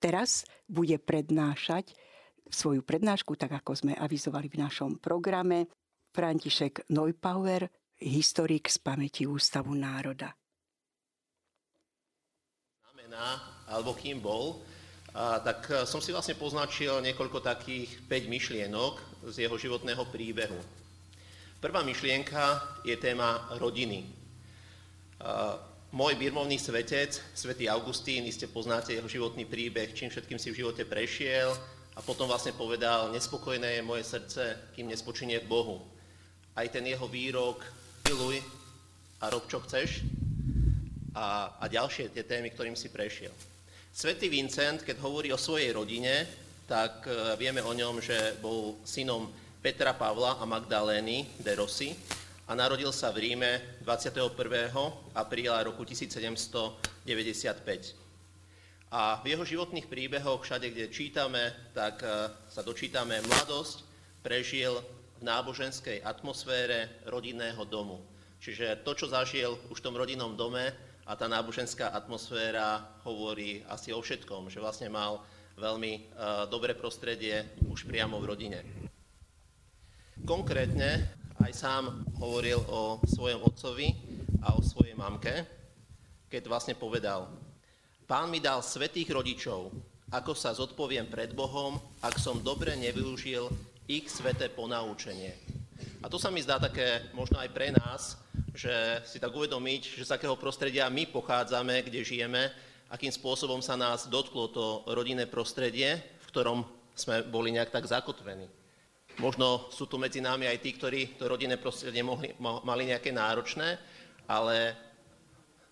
teraz bude prednášať svoju prednášku, tak ako sme avizovali v našom programe, František Neupauer, historik z pamäti Ústavu národa. Znamená, alebo kým bol, a, tak e, som si vlastne poznačil niekoľko takých 5 myšlienok z jeho životného príbehu. Prvá myšlienka je téma rodiny. A, môj birmovný svetec, svätý Augustín, iste poznáte jeho životný príbeh, čím všetkým si v živote prešiel a potom vlastne povedal, nespokojné je moje srdce, kým nespočinie v Bohu. Aj ten jeho výrok, miluj a rob, čo chceš, a, a ďalšie tie témy, ktorým si prešiel. Svetý Vincent, keď hovorí o svojej rodine, tak e, vieme o ňom, že bol synom Petra Pavla a Magdalény de Rossi a narodil sa v Ríme 21. apríla roku 1795. A v jeho životných príbehoch, všade, kde čítame, tak e, sa dočítame, mladosť prežil v náboženskej atmosfére rodinného domu. Čiže to, čo zažil už v tom rodinnom dome, a tá náboženská atmosféra hovorí asi o všetkom, že vlastne mal veľmi uh, dobré prostredie už priamo v rodine. Konkrétne aj sám hovoril o svojom otcovi a o svojej mamke, keď vlastne povedal, pán mi dal svetých rodičov, ako sa zodpoviem pred Bohom, ak som dobre nevyužil ich sveté ponaučenie. A to sa mi zdá také možno aj pre nás, že si tak uvedomiť, že z akého prostredia my pochádzame, kde žijeme, akým spôsobom sa nás dotklo to rodinné prostredie, v ktorom sme boli nejak tak zakotvení. Možno sú tu medzi nami aj tí, ktorí to rodinné prostredie mohli, mali nejaké náročné, ale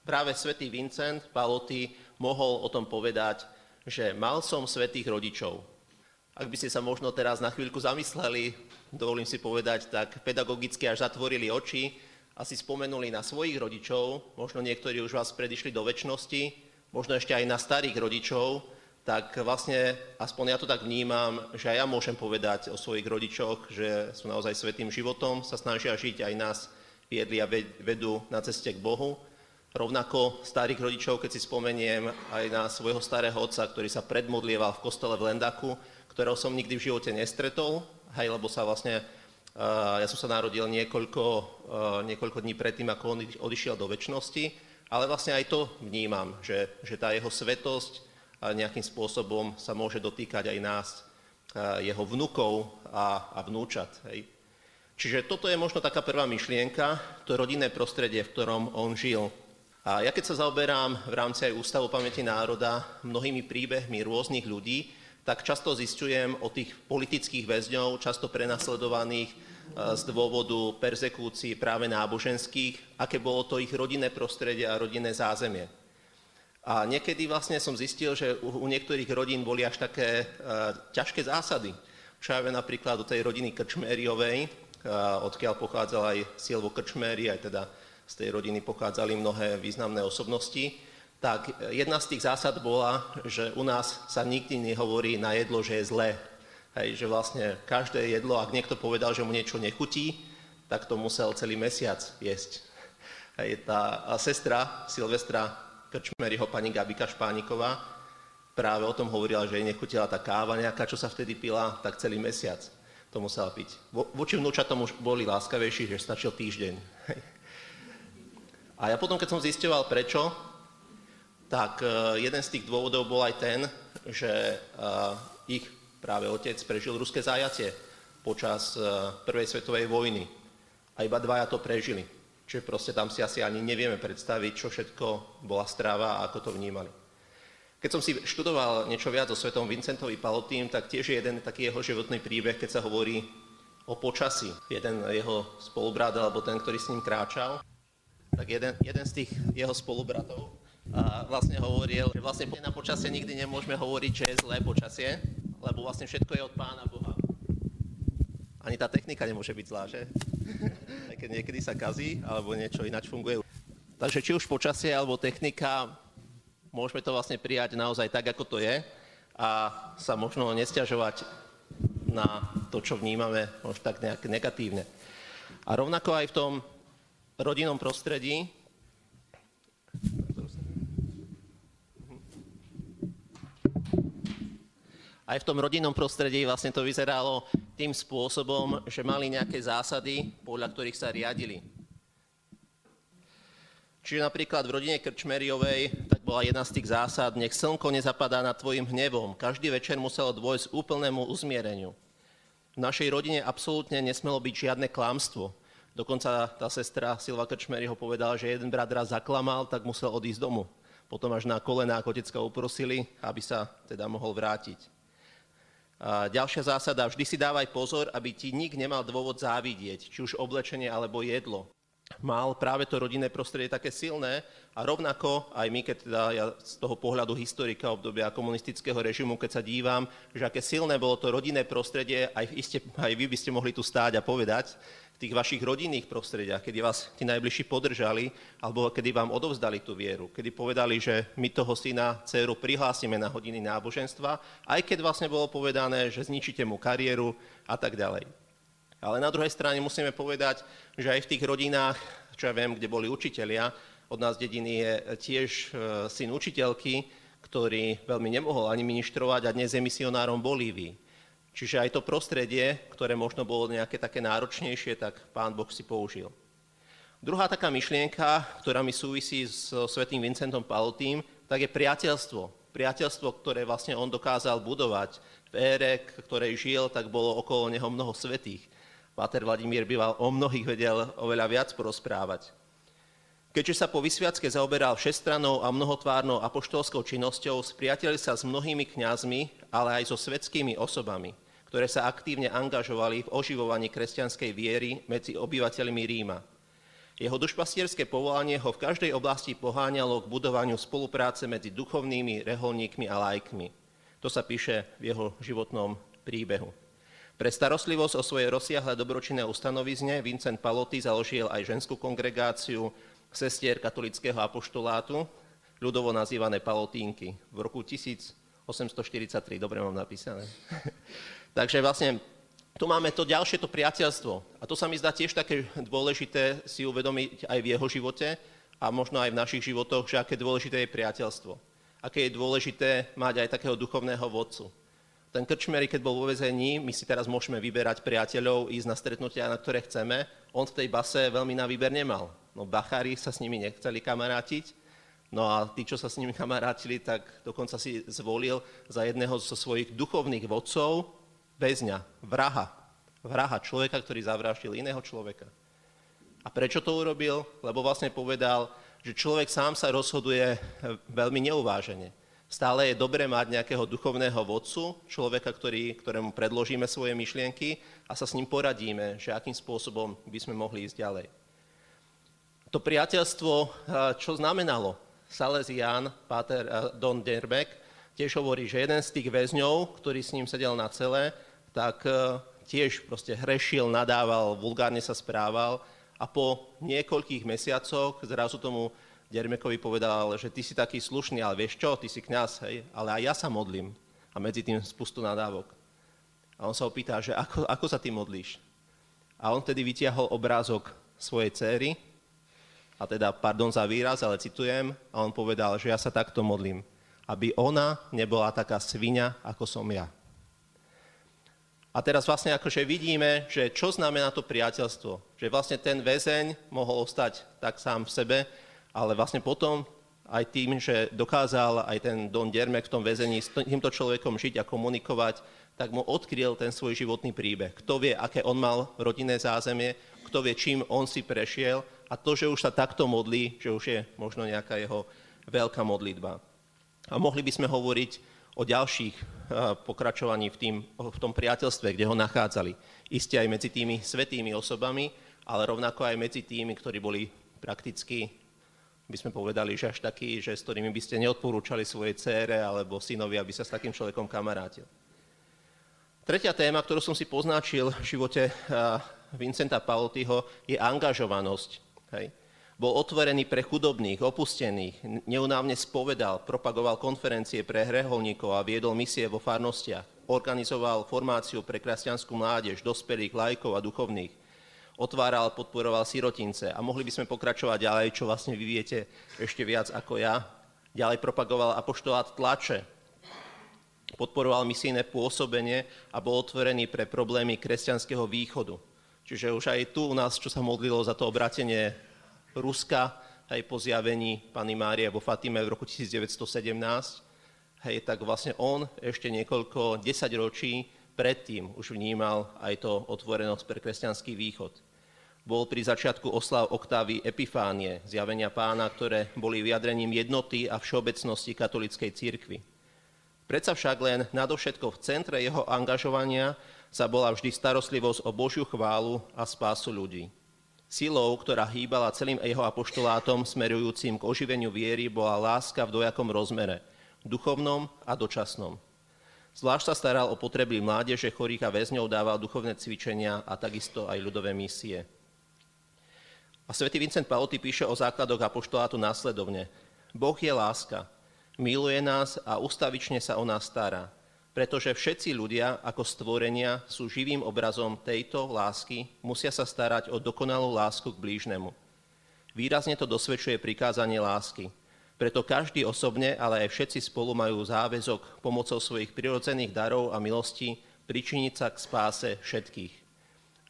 práve svätý Vincent Paloty mohol o tom povedať, že mal som svetých rodičov. Ak by ste sa možno teraz na chvíľku zamysleli, dovolím si povedať, tak pedagogicky až zatvorili oči asi spomenuli na svojich rodičov, možno niektorí už vás predišli do väčšnosti, možno ešte aj na starých rodičov, tak vlastne, aspoň ja to tak vnímam, že aj ja môžem povedať o svojich rodičoch, že sú naozaj svetým životom, sa snažia žiť, aj nás viedli a vedú na ceste k Bohu. Rovnako starých rodičov, keď si spomeniem aj na svojho starého otca, ktorý sa predmodlieval v kostole v Lendaku, ktorého som nikdy v živote nestretol, hej, lebo sa vlastne ja som sa narodil niekoľko, niekoľko dní predtým, ako on odišiel do väčšnosti, ale vlastne aj to vnímam, že, že tá jeho svetosť nejakým spôsobom sa môže dotýkať aj nás, jeho vnukov a, a vnúčat. Hej. Čiže toto je možno taká prvá myšlienka, to rodinné prostredie, v ktorom on žil. A ja keď sa zaoberám v rámci aj Ústavu pamäti národa mnohými príbehmi rôznych ľudí, tak často zistujem o tých politických väzňov, často prenasledovaných z dôvodu persekúcií práve náboženských, aké bolo to ich rodinné prostredie a rodinné zázemie. A niekedy vlastne som zistil, že u, niektorých rodín boli až také uh, ťažké zásady. Práve napríklad do tej rodiny Krčmériovej, uh, odkiaľ pochádzal aj Silvo Krčméry, aj teda z tej rodiny pochádzali mnohé významné osobnosti tak jedna z tých zásad bola, že u nás sa nikdy nehovorí na jedlo, že je zlé. Hej, že vlastne každé jedlo, ak niekto povedal, že mu niečo nechutí, tak to musel celý mesiac jesť. Hej, tá sestra Silvestra Krčmeryho, pani Gabika Špániková, práve o tom hovorila, že jej nechutila tá káva nejaká, čo sa vtedy pila, tak celý mesiac to musela piť. Voči vnúčatom už boli láskavejší, že stačil týždeň. A ja potom, keď som zistoval prečo, tak e, jeden z tých dôvodov bol aj ten, že e, ich práve otec prežil ruské zajatie počas e, Prvej svetovej vojny. A iba dvaja to prežili. Čiže proste tam si asi ani nevieme predstaviť, čo všetko bola stráva a ako to vnímali. Keď som si študoval niečo viac o svetom Vincentovi Palotým, tak tiež je jeden taký jeho životný príbeh, keď sa hovorí o počasí. Jeden jeho spolubrat, alebo ten, ktorý s ním kráčal, tak jeden, jeden z tých jeho spolubratov a vlastne hovoril, že vlastne na počasie nikdy nemôžeme hovoriť, že je zlé počasie, lebo vlastne všetko je od Pána Boha. Ani tá technika nemôže byť zlá, že? Keď niekedy sa kazí, alebo niečo ináč funguje. Takže či už počasie, alebo technika, môžeme to vlastne prijať naozaj tak, ako to je a sa možno nestiažovať na to, čo vnímame, možno tak nejak negatívne. A rovnako aj v tom rodinnom prostredí, aj v tom rodinnom prostredí vlastne to vyzeralo tým spôsobom, že mali nejaké zásady, podľa ktorých sa riadili. Čiže napríklad v rodine Krčmeriovej tak bola jedna z tých zásad, nech slnko nezapadá nad tvojim hnevom. Každý večer muselo dôjsť úplnému uzmiereniu. V našej rodine absolútne nesmelo byť žiadne klamstvo. Dokonca tá sestra Silva Krčmeryho povedala, že jeden brat raz zaklamal, tak musel odísť domu. Potom až na kolenách otecka uprosili, aby sa teda mohol vrátiť. Ďalšia zásada, vždy si dávaj pozor, aby ti nik nemal dôvod závidieť, či už oblečenie alebo jedlo. Mal práve to rodinné prostredie také silné a rovnako aj my, keď teda ja z toho pohľadu historika obdobia komunistického režimu, keď sa dívam, že aké silné bolo to rodinné prostredie, aj, iste, aj vy by ste mohli tu stáť a povedať, tých vašich rodinných prostrediach, kedy vás tí najbližší podržali, alebo kedy vám odovzdali tú vieru, kedy povedali, že my toho syna, dceru prihlásime na hodiny náboženstva, aj keď vlastne bolo povedané, že zničíte mu kariéru a tak ďalej. Ale na druhej strane musíme povedať, že aj v tých rodinách, čo ja viem, kde boli učitelia, od nás dediny je tiež e, syn učiteľky, ktorý veľmi nemohol ani ministrovať a dnes je misionárom Bolívii. Čiže aj to prostredie, ktoré možno bolo nejaké také náročnejšie, tak pán Boh si použil. Druhá taká myšlienka, ktorá mi súvisí s svetým Vincentom Palotým, tak je priateľstvo. Priateľstvo, ktoré vlastne on dokázal budovať. V ére, ktorej žil, tak bolo okolo neho mnoho svetých. Páter Vladimír býval o mnohých vedel oveľa viac porozprávať. Keďže sa po vysviacke zaoberal všestranou a mnohotvárnou apoštolskou činnosťou, spriatelil sa s mnohými kňazmi, ale aj so svetskými osobami, ktoré sa aktívne angažovali v oživovaní kresťanskej viery medzi obyvateľmi Ríma. Jeho dušpastierské povolanie ho v každej oblasti poháňalo k budovaniu spolupráce medzi duchovnými, reholníkmi a lajkmi. To sa píše v jeho životnom príbehu. Pre starostlivosť o svoje rozsiahle dobročinné ustanovizne Vincent Paloty založil aj ženskú kongregáciu sestier katolického apoštolátu, ľudovo nazývané Palotínky, v roku 1843, dobre mám napísané. Takže vlastne tu máme to ďalšie to priateľstvo. A to sa mi zdá tiež také dôležité si uvedomiť aj v jeho živote a možno aj v našich životoch, že aké dôležité je priateľstvo. Aké je dôležité mať aj takého duchovného vodcu. Ten Krčmery, keď bol vo vezení, my si teraz môžeme vyberať priateľov, ísť na stretnutia, na ktoré chceme. On v tej base veľmi na výber nemal. No bachári sa s nimi nechceli kamarátiť, no a tí, čo sa s nimi kamarátili, tak dokonca si zvolil za jedného zo svojich duchovných vodcov väzňa, vraha. Vraha, človeka, ktorý zavraždil iného človeka. A prečo to urobil? Lebo vlastne povedal, že človek sám sa rozhoduje veľmi neuvážene. Stále je dobré mať nejakého duchovného vodcu, človeka, ktorý, ktorému predložíme svoje myšlienky a sa s ním poradíme, že akým spôsobom by sme mohli ísť ďalej. To priateľstvo, čo znamenalo? Salesián, Páter Don Derbeck, tiež hovorí, že jeden z tých väzňov, ktorý s ním sedel na celé, tak tiež proste hrešil, nadával, vulgárne sa správal a po niekoľkých mesiacoch zrazu tomu Dermekovi povedal, že ty si taký slušný, ale vieš čo, ty si kňaz, hej, ale aj ja sa modlím. A medzi tým spustu nadávok. A on sa opýta, že ako, ako sa ty modlíš? A on tedy vytiahol obrázok svojej céry, a teda, pardon za výraz, ale citujem, a on povedal, že ja sa takto modlím, aby ona nebola taká svinia, ako som ja. A teraz vlastne akože vidíme, že čo znamená to priateľstvo. Že vlastne ten väzeň mohol ostať tak sám v sebe, ale vlastne potom aj tým, že dokázal aj ten Don Dermek v tom väzení s týmto človekom žiť a komunikovať, tak mu odkryl ten svoj životný príbeh. Kto vie, aké on mal rodinné zázemie, kto vie, čím on si prešiel a to, že už sa takto modlí, že už je možno nejaká jeho veľká modlitba. A mohli by sme hovoriť o ďalších pokračovaní v, tým, v tom priateľstve, kde ho nachádzali. Isté aj medzi tými svetými osobami, ale rovnako aj medzi tými, ktorí boli prakticky by sme povedali, že až taký, že s ktorými by ste neodporúčali svojej cére alebo synovi, aby sa s takým človekom kamarátil. Tretia téma, ktorú som si poznačil v živote Vincenta Pautyho, je angažovanosť. Hej. Bol otvorený pre chudobných, opustených, neunávne spovedal, propagoval konferencie pre hreholníkov a viedol misie vo farnostiach. Organizoval formáciu pre kresťanskú mládež, dospelých, lajkov a duchovných otváral, podporoval sirotince a mohli by sme pokračovať ďalej, čo vlastne vy viete ešte viac ako ja. Ďalej propagoval apoštolát tlače. podporoval misijné pôsobenie a bol otvorený pre problémy kresťanského východu. Čiže už aj tu u nás, čo sa modlilo za to obrátenie Ruska, aj po zjavení Pany Márie vo Fatime v roku 1917, hej, tak vlastne on ešte niekoľko desaťročí predtým už vnímal aj to otvorenosť pre kresťanský východ. Bol pri začiatku oslav oktávy Epifánie, zjavenia pána, ktoré boli vyjadrením jednoty a všeobecnosti katolíckej církvy. Predsa však len nadovšetko v centre jeho angažovania sa bola vždy starostlivosť o Božiu chválu a spásu ľudí. Silou, ktorá hýbala celým jeho apoštolátom smerujúcim k oživeniu viery, bola láska v dojakom rozmere, duchovnom a dočasnom. Zvlášť sa staral o potreby mládeže, chorých a väzňov, dával duchovné cvičenia a takisto aj ľudové misie. A svätý Vincent Pauty píše o základoch apoštolátu následovne. Boh je láska, miluje nás a ustavične sa o nás stará, pretože všetci ľudia ako stvorenia sú živým obrazom tejto lásky, musia sa starať o dokonalú lásku k blížnemu. Výrazne to dosvedčuje prikázanie lásky. Preto každý osobne, ale aj všetci spolu majú záväzok pomocou svojich prirodzených darov a milostí pričiniť sa k spáse všetkých.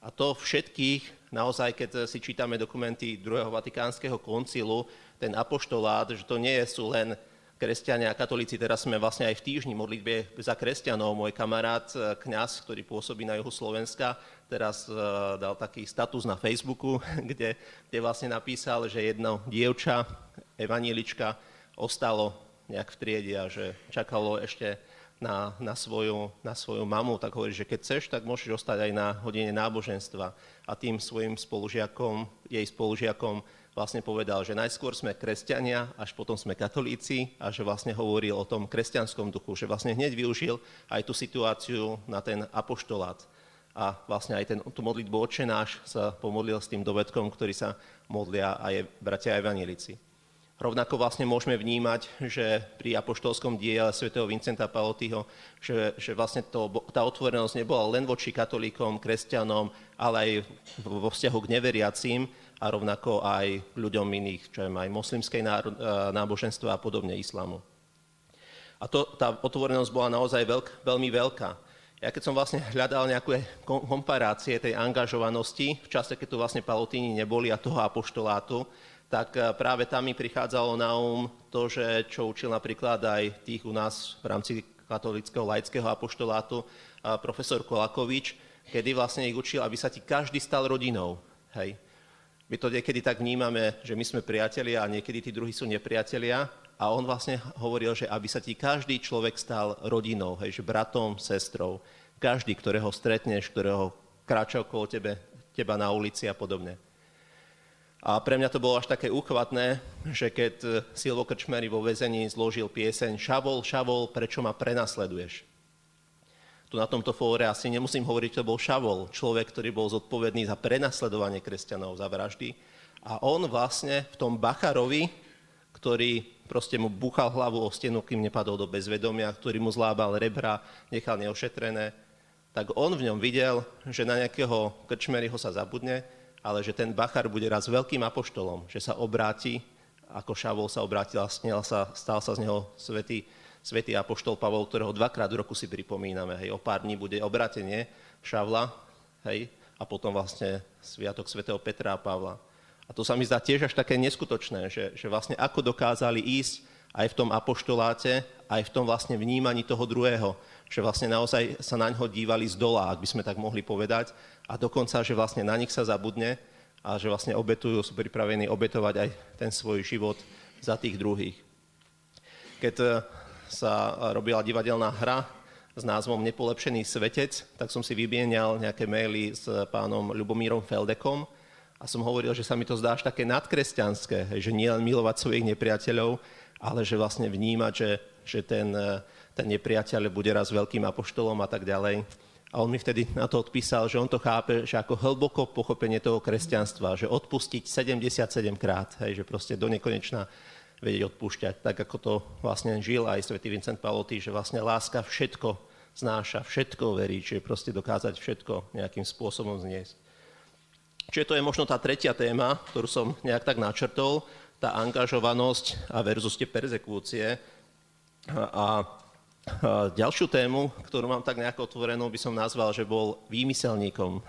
A to všetkých, naozaj, keď si čítame dokumenty druhého Vatikánskeho koncilu, ten apoštolát, že to nie sú len kresťania a katolíci, teraz sme vlastne aj v týždni modlitbe za kresťanov. Môj kamarát, e, kňaz, ktorý pôsobí na juhu Slovenska, teraz e, dal taký status na Facebooku, kde, kde vlastne napísal, že jedno dievča, evanílička, ostalo nejak v triede a že čakalo ešte na, na, svoju, na svoju mamu, tak hovorí, že keď chceš, tak môžeš ostať aj na hodine náboženstva. A tým svojim spolužiakom, jej spolužiakom vlastne povedal, že najskôr sme kresťania, až potom sme katolíci a že vlastne hovoril o tom kresťanskom duchu, že vlastne hneď využil aj tú situáciu na ten apoštolát. A vlastne aj ten, tú modlitbu Oče náš sa pomodlil s tým dovedkom, ktorý sa modlia aj bratia evanílici. Rovnako vlastne môžeme vnímať, že pri apoštolskom diele svätého Vincenta Palotyho, že, že vlastne to, tá otvorenosť nebola len voči katolíkom, kresťanom, ale aj vo vzťahu k neveriacím, a rovnako aj ľuďom iných, čo je aj moslimskej e, náboženstva a podobne islamu. A to, tá otvorenosť bola naozaj veľk, veľmi veľká. Ja keď som vlastne hľadal nejaké komparácie tej angažovanosti v čase, keď tu vlastne palotíni neboli a toho apoštolátu, tak e, práve tam mi prichádzalo na um to, že čo učil napríklad aj tých u nás v rámci katolického laického apoštolátu profesor Kolakovič, kedy vlastne ich učil, aby sa ti každý stal rodinou. Hej. My to niekedy tak vnímame, že my sme priatelia a niekedy tí druhí sú nepriatelia. A on vlastne hovoril, že aby sa ti každý človek stal rodinou, hej, že bratom, sestrou. Každý, ktorého stretneš, ktorého kráča okolo tebe, teba na ulici a podobne. A pre mňa to bolo až také úchvatné, že keď Silvo Krčmery vo väzení zložil pieseň Šavol, Šavol, prečo ma prenasleduješ? Tu na tomto fóre asi nemusím hovoriť, to bol Šavol, človek, ktorý bol zodpovedný za prenasledovanie kresťanov, za vraždy. A on vlastne v tom Bacharovi, ktorý proste mu buchal hlavu o stenu, kým nepadol do bezvedomia, ktorý mu zlábal rebra, nechal neošetrené, tak on v ňom videl, že na nejakého krčmeryho sa zabudne, ale že ten Bachar bude raz veľkým apoštolom, že sa obráti, ako Šavol sa obrátil a sa, stal sa z neho svetý svätý Apoštol Pavol, ktorého dvakrát v roku si pripomíname. Hej, o pár dní bude obratenie Šavla, hej, a potom vlastne Sviatok svätého Petra a Pavla. A to sa mi zdá tiež až také neskutočné, že, že vlastne ako dokázali ísť aj v tom apoštoláte, aj v tom vlastne vnímaní toho druhého, že vlastne naozaj sa na ňo dívali z dola, ak by sme tak mohli povedať, a dokonca, že vlastne na nich sa zabudne a že vlastne obetujú, sú pripravení obetovať aj ten svoj život za tých druhých. Keď sa robila divadelná hra s názvom Nepolepšený svetec, tak som si vybienial nejaké maily s pánom Ľubomírom Feldekom a som hovoril, že sa mi to zdá až také nadkresťanské, že nie len milovať svojich nepriateľov, ale že vlastne vnímať, že, že ten, ten nepriateľ bude raz veľkým apoštolom a tak ďalej. A on mi vtedy na to odpísal, že on to chápe, že ako hlboko pochopenie toho kresťanstva, že odpustiť 77 krát, hej, že proste do nekonečna vedieť odpúšťať, tak ako to vlastne žil aj svätý Vincent Paloty, že vlastne láska všetko znáša, všetko verí, čiže proste dokázať všetko nejakým spôsobom zniesť. Čiže to je možno tá tretia téma, ktorú som nejak tak načrtol, tá angažovanosť a versus tie perzekúcie. A Ďalšiu tému, ktorú mám tak nejako otvorenú, by som nazval, že bol výmyselníkom.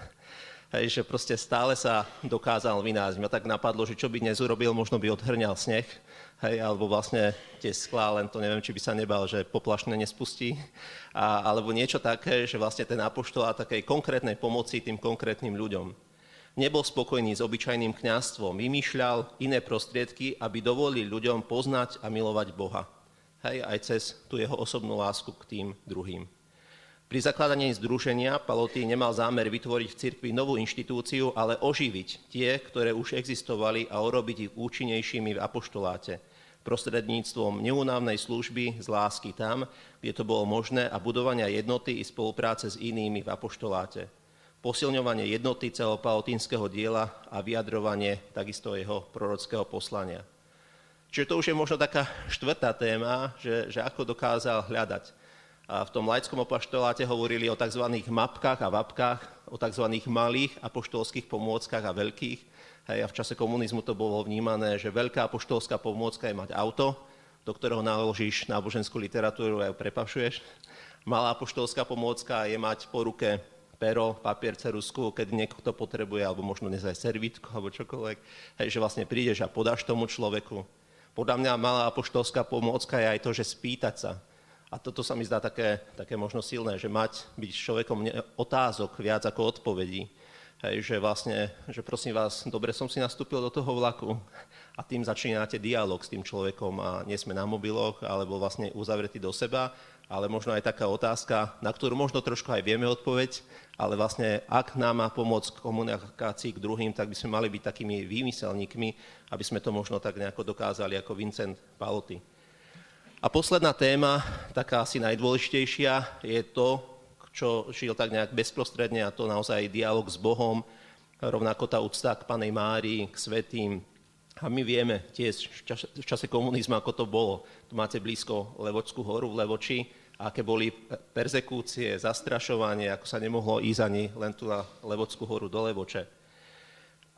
Hej, že proste stále sa dokázal vynájsť. Mňa tak napadlo, že čo by dnes urobil, možno by odhrňal sneh, hej, alebo vlastne tie sklá, len to neviem, či by sa nebal, že poplašne nespustí, a, alebo niečo také, že vlastne ten apoštol a takej konkrétnej pomoci tým konkrétnym ľuďom. Nebol spokojný s obyčajným kňastvom, vymýšľal iné prostriedky, aby dovolil ľuďom poznať a milovať Boha. Hej, aj cez tú jeho osobnú lásku k tým druhým. Pri zakladaní združenia Paloty nemal zámer vytvoriť v cirkvi novú inštitúciu, ale oživiť tie, ktoré už existovali a urobiť ich účinnejšími v apoštoláte prostredníctvom neunávnej služby z lásky tam, kde to bolo možné a budovania jednoty i spolupráce s inými v apoštoláte. Posilňovanie jednoty celopalotínskeho diela a vyjadrovanie takisto jeho prorockého poslania. Čiže to už je možno taká štvrtá téma, že, že ako dokázal hľadať v tom laickom apoštoláte hovorili o tzv. mapkách a vapkách, o tzv. malých apoštolských pomôckach a veľkých. Hej, a v čase komunizmu to bolo vnímané, že veľká apoštolská pomôcka je mať auto, do ktorého naložíš náboženskú literatúru a ju prepašuješ. Malá apoštolská pomôcka je mať po ruke pero, papier, cerusku, keď niekto potrebuje, alebo možno dnes aj servítku, alebo čokoľvek. Hej, že vlastne prídeš a podáš tomu človeku. Podľa mňa malá apoštolská pomôcka je aj to, že spýtať sa. A toto sa mi zdá také, také možno silné, že mať, byť človekom otázok viac ako odpovedí. Hej, že vlastne, že prosím vás, dobre som si nastúpil do toho vlaku a tým začínate dialog s tým človekom a nie sme na mobiloch alebo vlastne uzavretí do seba, ale možno aj taká otázka, na ktorú možno trošku aj vieme odpoveď, ale vlastne ak nám má pomôcť komunikácii k druhým, tak by sme mali byť takými výmyselníkmi, aby sme to možno tak nejako dokázali ako Vincent Paloty. A posledná téma, taká asi najdôležitejšia, je to, čo žil tak nejak bezprostredne a to naozaj dialog s Bohom, rovnako tá úcta k Panej Márii, k svetým. A my vieme tiež v čase komunizmu, ako to bolo. Tu máte blízko Levočskú horu v Levoči, aké boli persekúcie, zastrašovanie, ako sa nemohlo ísť ani len tu na Levočskú horu do Levoče.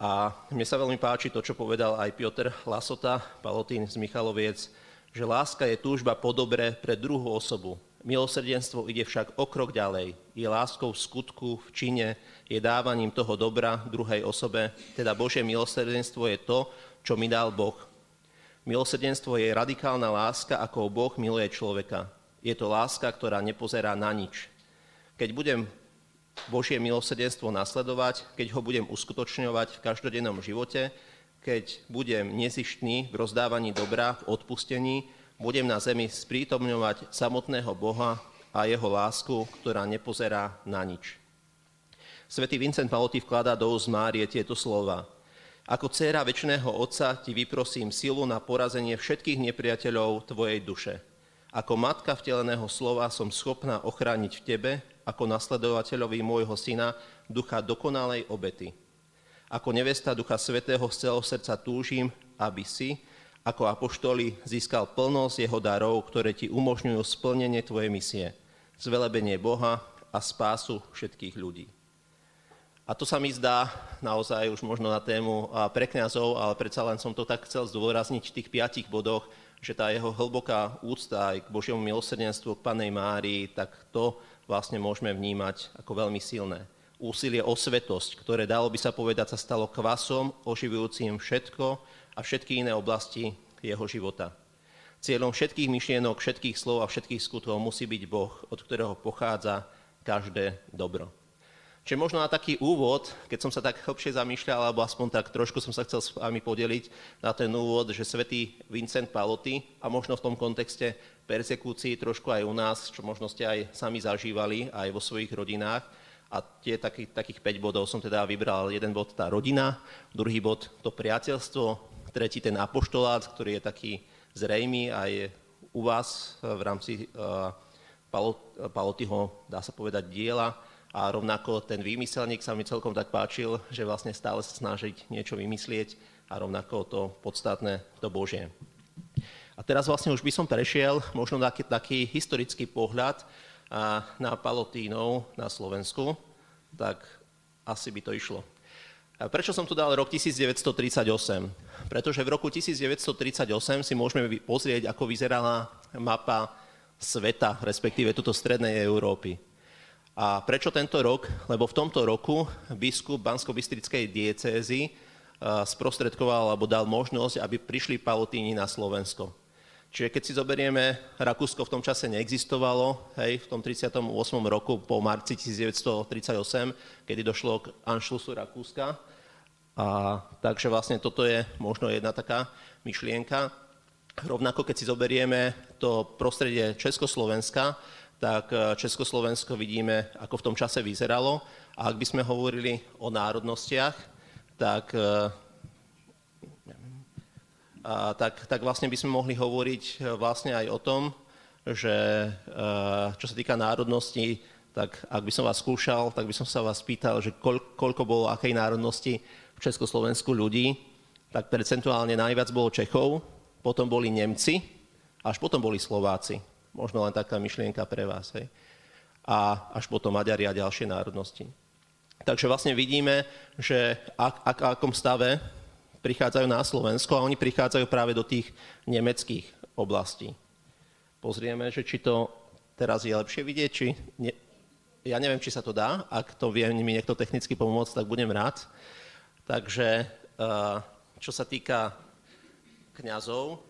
A mne sa veľmi páči to, čo povedal aj Piotr Lasota, Palotín z Michaloviec, že láska je túžba po dobre pre druhú osobu. Milosrdenstvo ide však o krok ďalej. Je láskou v skutku, v čine, je dávaním toho dobra druhej osobe. Teda Božie milosrdenstvo je to, čo mi dal Boh. Milosrdenstvo je radikálna láska, ako Boh miluje človeka. Je to láska, ktorá nepozerá na nič. Keď budem Božie milosrdenstvo nasledovať, keď ho budem uskutočňovať v každodennom živote, keď budem nezištný v rozdávaní dobra, v odpustení, budem na zemi sprítomňovať samotného Boha a jeho lásku, ktorá nepozerá na nič. Svetý Vincent Paloty vkladá do úst Márie tieto slova. Ako dcéra väčšného Otca ti vyprosím silu na porazenie všetkých nepriateľov tvojej duše. Ako matka vteleného slova som schopná ochrániť v tebe, ako nasledovateľovi môjho syna, ducha dokonalej obety ako nevesta Ducha Svetého z celého srdca túžim, aby si, ako apoštoli, získal plnosť jeho darov, ktoré ti umožňujú splnenie tvojej misie, zvelebenie Boha a spásu všetkých ľudí. A to sa mi zdá naozaj už možno na tému pre kniazov, ale predsa len som to tak chcel zdôrazniť v tých piatich bodoch, že tá jeho hlboká úcta aj k Božiemu milosrdenstvu, k Panej Márii, tak to vlastne môžeme vnímať ako veľmi silné úsilie o svetosť, ktoré dalo by sa povedať sa stalo kvasom oživujúcim všetko a všetky iné oblasti jeho života. Cieľom všetkých myšlienok, všetkých slov a všetkých skutkov musí byť Boh, od ktorého pochádza každé dobro. Čiže možno na taký úvod, keď som sa tak hlbšie zamýšľal, alebo aspoň tak trošku som sa chcel s vami podeliť na ten úvod, že svätý Vincent Paloty a možno v tom kontexte persekúcií trošku aj u nás, čo možno ste aj sami zažívali aj vo svojich rodinách, a tie taký, takých 5 bodov som teda vybral. Jeden bod tá rodina, druhý bod to priateľstvo, tretí ten apoštolát, ktorý je taký zrejmý a je u vás v rámci uh, Palotyho, dá sa povedať, diela. A rovnako ten výmyselník sa mi celkom tak páčil, že vlastne stále sa snažiť niečo vymyslieť a rovnako to podstatné, to Božie. A teraz vlastne už by som prešiel možno taký, taký historický pohľad a na Palotínov na Slovensku, tak asi by to išlo. A prečo som tu dal rok 1938? Pretože v roku 1938 si môžeme pozrieť, ako vyzerala mapa sveta, respektíve tuto strednej Európy. A prečo tento rok? Lebo v tomto roku biskup Bansko-Bystrickej diecézy sprostredkoval alebo dal možnosť, aby prišli palotíni na Slovensko. Čiže keď si zoberieme, Rakúsko v tom čase neexistovalo, hej, v tom 38. roku po marci 1938, kedy došlo k Anšlusu Rakúska. A, takže vlastne toto je možno jedna taká myšlienka. Rovnako keď si zoberieme to prostredie Československa, tak e, Československo vidíme, ako v tom čase vyzeralo. A ak by sme hovorili o národnostiach, tak e, a, tak, tak vlastne by sme mohli hovoriť e, vlastne aj o tom, že e, čo sa týka národnosti, tak ak by som vás skúšal, tak by som sa vás pýtal, že koľ, koľko bolo akej národnosti v Československu ľudí, tak percentuálne najviac bolo Čechov, potom boli Nemci, až potom boli Slováci. Možno len taká myšlienka pre vás. Hej. A až potom Maďari a ďalšie národnosti. Takže vlastne vidíme, že ak, ak, akom stave prichádzajú na Slovensko a oni prichádzajú práve do tých nemeckých oblastí. Pozrieme, že či to teraz je lepšie vidieť, či... Ne... Ja neviem, či sa to dá. Ak to vie mi niekto technicky pomôcť, tak budem rád. Takže eh, čo sa týka kňazov,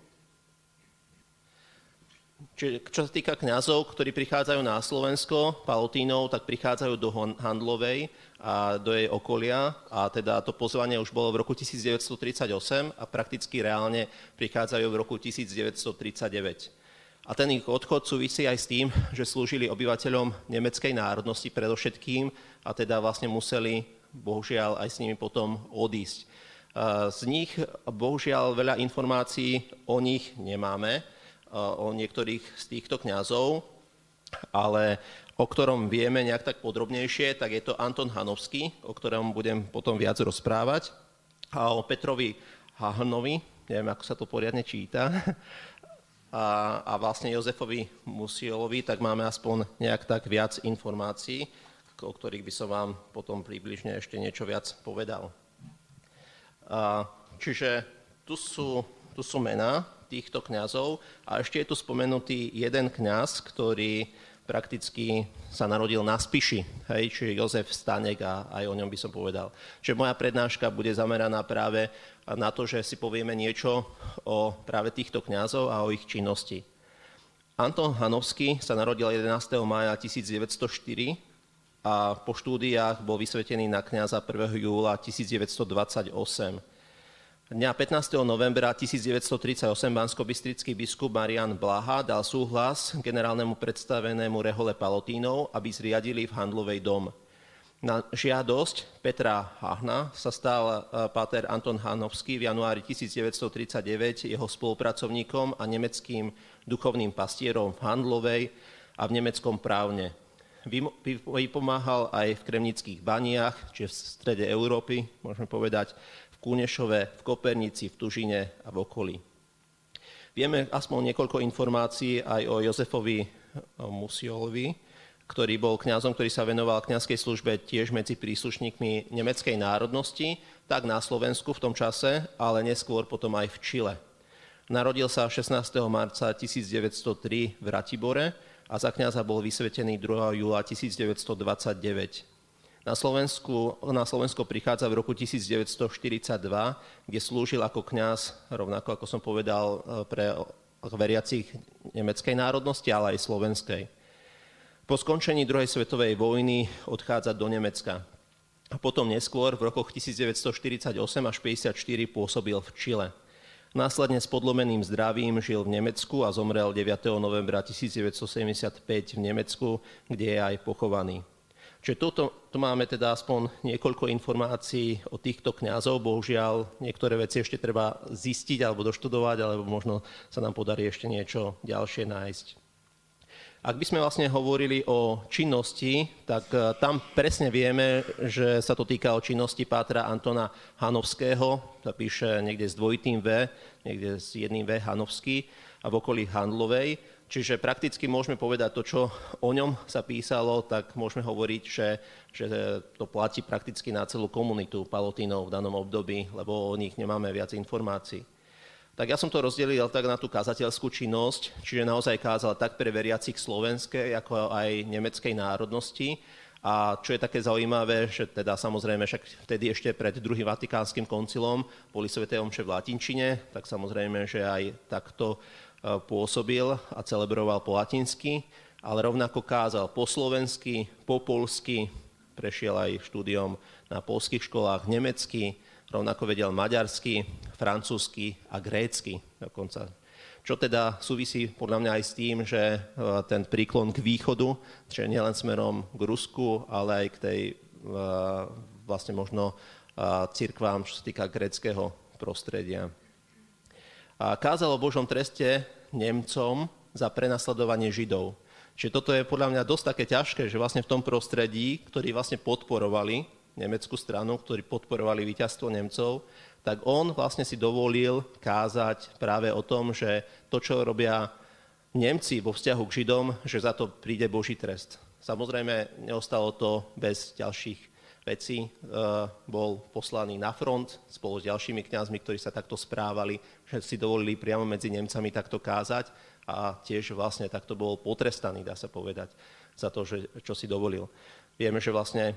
Čiže čo sa týka kňazov, ktorí prichádzajú na Slovensko, palotínov, tak prichádzajú do Handlovej a do jej okolia a teda to pozvanie už bolo v roku 1938 a prakticky reálne prichádzajú v roku 1939. A ten ich odchod súvisí aj s tým, že slúžili obyvateľom nemeckej národnosti predovšetkým a teda vlastne museli bohužiaľ aj s nimi potom odísť. Z nich bohužiaľ veľa informácií o nich nemáme, o niektorých z týchto kňazov, ale o ktorom vieme nejak tak podrobnejšie, tak je to Anton Hanovský, o ktorom budem potom viac rozprávať, a o Petrovi Hahnovi, neviem, ako sa to poriadne číta, a, a vlastne Jozefovi Musielovi, tak máme aspoň nejak tak viac informácií, o ktorých by som vám potom približne ešte niečo viac povedal. A, čiže tu sú, tu sú mená týchto kňazov. A ešte je tu spomenutý jeden kňaz, ktorý prakticky sa narodil na Spiši, hej, čiže Jozef Stanek a aj o ňom by som povedal. Čiže moja prednáška bude zameraná práve na to, že si povieme niečo o práve týchto kňazov a o ich činnosti. Anton Hanovský sa narodil 11. maja 1904 a po štúdiách bol vysvetený na kňaza 1. júla 1928. Dňa 15. novembra 1938 bansko-bystrický biskup Marian Blaha dal súhlas generálnemu predstavenému Rehole Palotínov, aby zriadili v Handlovej dom. Na žiadosť Petra Hahna sa stal e, páter Anton Hanovský v januári 1939 jeho spolupracovníkom a nemeckým duchovným pastierom v Handlovej a v nemeckom právne. Vypomáhal aj v kremnických baniach, čiže v strede Európy, môžeme povedať, Kúnešove, v Kopernici, v Tužine a v okolí. Vieme aspoň niekoľko informácií aj o Jozefovi Musiolovi, ktorý bol kňazom, ktorý sa venoval kňazskej službe tiež medzi príslušníkmi nemeckej národnosti, tak na Slovensku v tom čase, ale neskôr potom aj v Čile. Narodil sa 16. marca 1903 v Ratibore a za kňaza bol vysvetený 2. júla 1929. Na, Slovensku, na Slovensko prichádza v roku 1942, kde slúžil ako kňaz, rovnako ako som povedal, e, pre veriacich nemeckej národnosti, ale aj slovenskej. Po skončení druhej svetovej vojny odchádza do Nemecka. A potom neskôr, v rokoch 1948 až 1954, pôsobil v Čile. Následne s podlomeným zdravím žil v Nemecku a zomrel 9. novembra 1975 v Nemecku, kde je aj pochovaný. Čiže tuto, tu máme teda aspoň niekoľko informácií o týchto kňazov. Bohužiaľ, niektoré veci ešte treba zistiť alebo doštudovať, alebo možno sa nám podarí ešte niečo ďalšie nájsť. Ak by sme vlastne hovorili o činnosti, tak e, tam presne vieme, že sa to týka o činnosti Pátra Antona Hanovského, sa píše niekde s dvojitým V, niekde s jedným V Hanovský a v okolí Handlovej. Čiže prakticky môžeme povedať to, čo o ňom sa písalo, tak môžeme hovoriť, že, že to platí prakticky na celú komunitu palotínov v danom období, lebo o nich nemáme viac informácií. tak ja som to rozdelil tak na tú kazateľskú činnosť, čiže naozaj kázal tak pre veriacich slovenskej, ako aj nemeckej národnosti. A čo je také zaujímavé, že teda samozrejme však vtedy ešte pred druhým vatikánskym koncilom boli sveté omše v latinčine, tak samozrejme, že aj takto pôsobil a celebroval po latinsky, ale rovnako kázal po slovensky, po polsky, prešiel aj štúdiom na polských školách nemecky, rovnako vedel maďarsky, francúzsky a grécky dokonca. Čo teda súvisí podľa mňa aj s tým, že e, ten príklon k východu, čiže nielen smerom k Rusku, ale aj k tej e, vlastne možno cirkvám, čo sa týka gréckého prostredia. A kázal o Božom treste Nemcom za prenasledovanie Židov. Čiže toto je podľa mňa dosť také ťažké, že vlastne v tom prostredí, ktorí vlastne podporovali nemeckú stranu, ktorí podporovali víťazstvo Nemcov, tak on vlastne si dovolil kázať práve o tom, že to, čo robia Nemci vo vzťahu k Židom, že za to príde Boží trest. Samozrejme, neostalo to bez ďalších vecí. E, bol poslaný na front spolu s ďalšími kňazmi, ktorí sa takto správali, že si dovolili priamo medzi Nemcami takto kázať a tiež vlastne takto bol potrestaný, dá sa povedať, za to, že, čo si dovolil. Vieme, že vlastne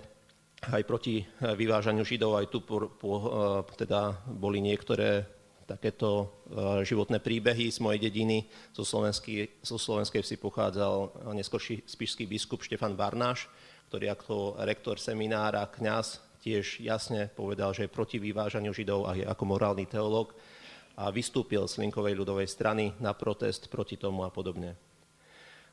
aj proti eh, vyvážaniu Židov, aj tu po, po, eh, teda boli niektoré takéto eh, životné príbehy z mojej dediny. Zo, zo Slovenskej vsi pochádzal neskôrší spišský biskup Štefan Barnáš, ktorý ako rektor seminára, kňaz, tiež jasne povedal, že je proti vyvážaniu Židov aj ako morálny teológ a vystúpil z Linkovej ľudovej strany na protest proti tomu a podobne.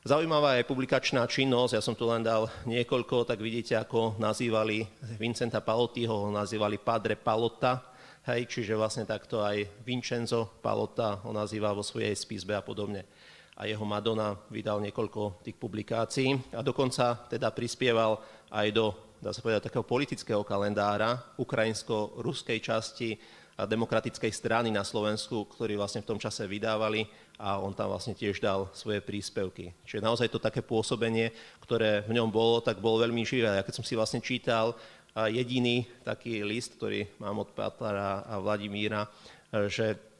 Zaujímavá je publikačná činnosť, ja som tu len dal niekoľko, tak vidíte, ako nazývali Vincenta Palottiho, ho nazývali Padre Palota, hej, čiže vlastne takto aj Vincenzo Palota ho nazýva vo svojej spisbe a podobne. A jeho Madonna vydal niekoľko tých publikácií a dokonca teda prispieval aj do, dá sa povedať, takého politického kalendára ukrajinsko-ruskej časti a demokratickej strany na Slovensku, ktorí vlastne v tom čase vydávali a on tam vlastne tiež dal svoje príspevky. Čiže naozaj to také pôsobenie, ktoré v ňom bolo, tak bolo veľmi živé. Ja keď som si vlastne čítal jediný taký list, ktorý mám od Pátara a Vladimíra, že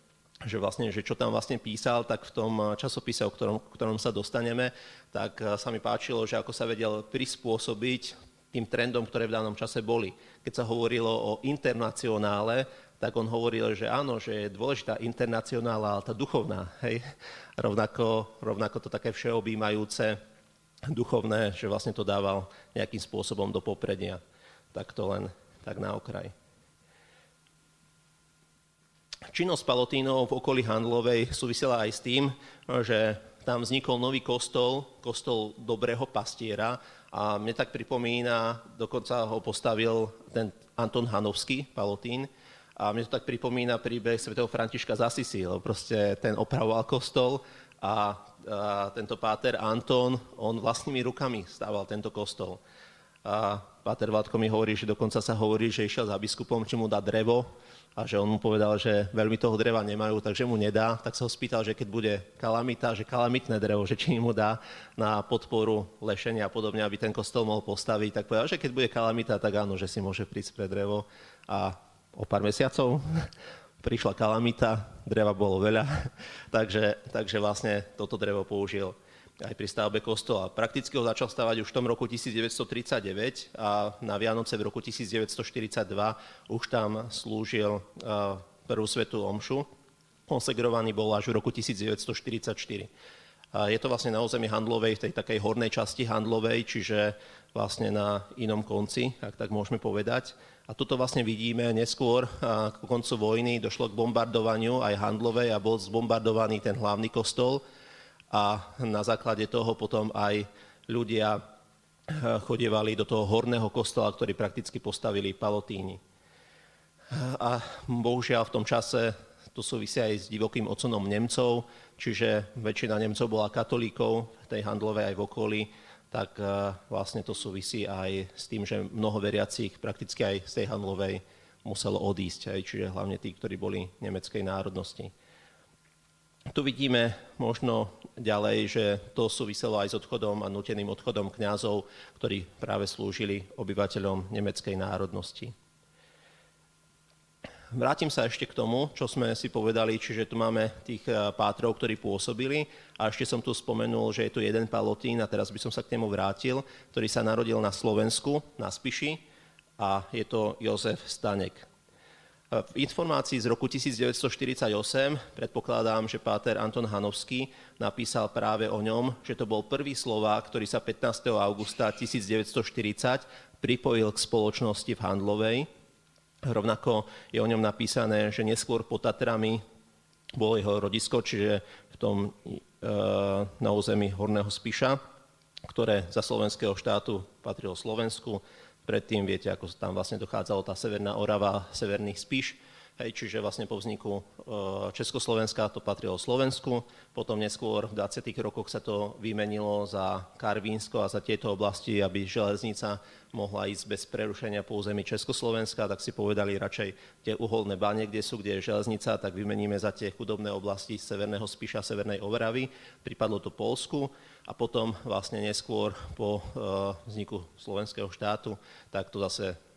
že, vlastne, že čo tam vlastne písal, tak v tom časopise, o ktorom, ktorom sa dostaneme, tak sa mi páčilo, že ako sa vedel prispôsobiť tým trendom, ktoré v danom čase boli. Keď sa hovorilo o internacionále, tak on hovoril, že áno, že je dôležitá internacionála, ale tá duchovná, hej, rovnako, rovnako to také všeobjímajúce duchovné, že vlastne to dával nejakým spôsobom do popredia. Tak to len tak na okraj. Činnosť Palotínov v okolí Handlovej súvisela aj s tým, že tam vznikol nový kostol, kostol dobrého pastiera a mne tak pripomína, dokonca ho postavil ten Anton Hanovský, Palotín, a mne to tak pripomína príbeh svätého Františka z Asisi, lebo proste ten opravoval kostol a, a tento páter Anton, on vlastnými rukami stával tento kostol. A páter Vládko mi hovorí, že dokonca sa hovorí, že išiel za biskupom, či mu dá drevo a že on mu povedal, že veľmi toho dreva nemajú, takže mu nedá. Tak sa ho spýtal, že keď bude kalamita, že kalamitné drevo, že či mu dá na podporu lešenia a podobne, aby ten kostol mohol postaviť. Tak povedal, že keď bude kalamita, tak áno, že si môže prísť pre drevo. A o pár mesiacov prišla kalamita, dreva bolo veľa, takže, takže vlastne toto drevo použil aj pri stavbe kostola. Prakticky ho začal stavať už v tom roku 1939 a na Vianoce v roku 1942 už tam slúžil prvú svetú omšu. Konsegrovaný bol až v roku 1944. Je to vlastne na území handlovej, v tej takej hornej časti handlovej, čiže vlastne na inom konci, ak tak môžeme povedať. A toto vlastne vidíme neskôr, ku koncu vojny došlo k bombardovaniu aj handlovej a bol zbombardovaný ten hlavný kostol a na základe toho potom aj ľudia chodievali do toho horného kostola, ktorý prakticky postavili palotíni. A bohužiaľ v tom čase to súvisí aj s divokým oconom Nemcov, čiže väčšina Nemcov bola katolíkov v tej handlovej aj v okolí tak eh, vlastne to súvisí aj s tým, že mnoho veriacich prakticky aj z tej handlovej muselo odísť, aj, čiže hlavne tí, ktorí boli nemeckej národnosti. Tu vidíme možno ďalej, že to súviselo aj s odchodom a nuteným odchodom kňazov, ktorí práve slúžili obyvateľom nemeckej národnosti. vrátim sa ešte k tomu, čo sme si povedali, čiže tu máme tých pátrov, ktorí pôsobili a ešte som tu spomenul, že je tu jeden palotín a teraz by som sa k nemu vrátil, ktorý sa narodil na Slovensku, na Spiši a je to Jozef Stanek. V informácii z roku 1948 predpokladám, že páter Anton Hanovský napísal práve o ňom, že to bol prvý Slovák, ktorý sa 15. augusta 1940 pripojil k spoločnosti v Handlovej. Rovnako je o ňom napísané, že neskôr pod Tatrami bolo jeho rodisko, čiže v tom e, na území Horného Spiša, ktoré za slovenského štátu patrilo Slovensku, Predtým viete, ako tam vlastne dochádzalo tá Severná Orava, Severných Spíš, Hej, čiže vlastne po vzniku e, Československa to patrilo Slovensku, potom neskôr v 20. rokoch sa to vymenilo za Karvínsko a za tieto oblasti, aby železnica mohla ísť bez prerušenia po území Československa, tak si povedali radšej tie uholné bane, kde sú, kde je železnica, tak vymeníme za tie chudobné oblasti Severného Spíša, Severnej Overavy. Pripadlo to Polsku a potom vlastne neskôr po e, vzniku slovenského štátu, tak to zase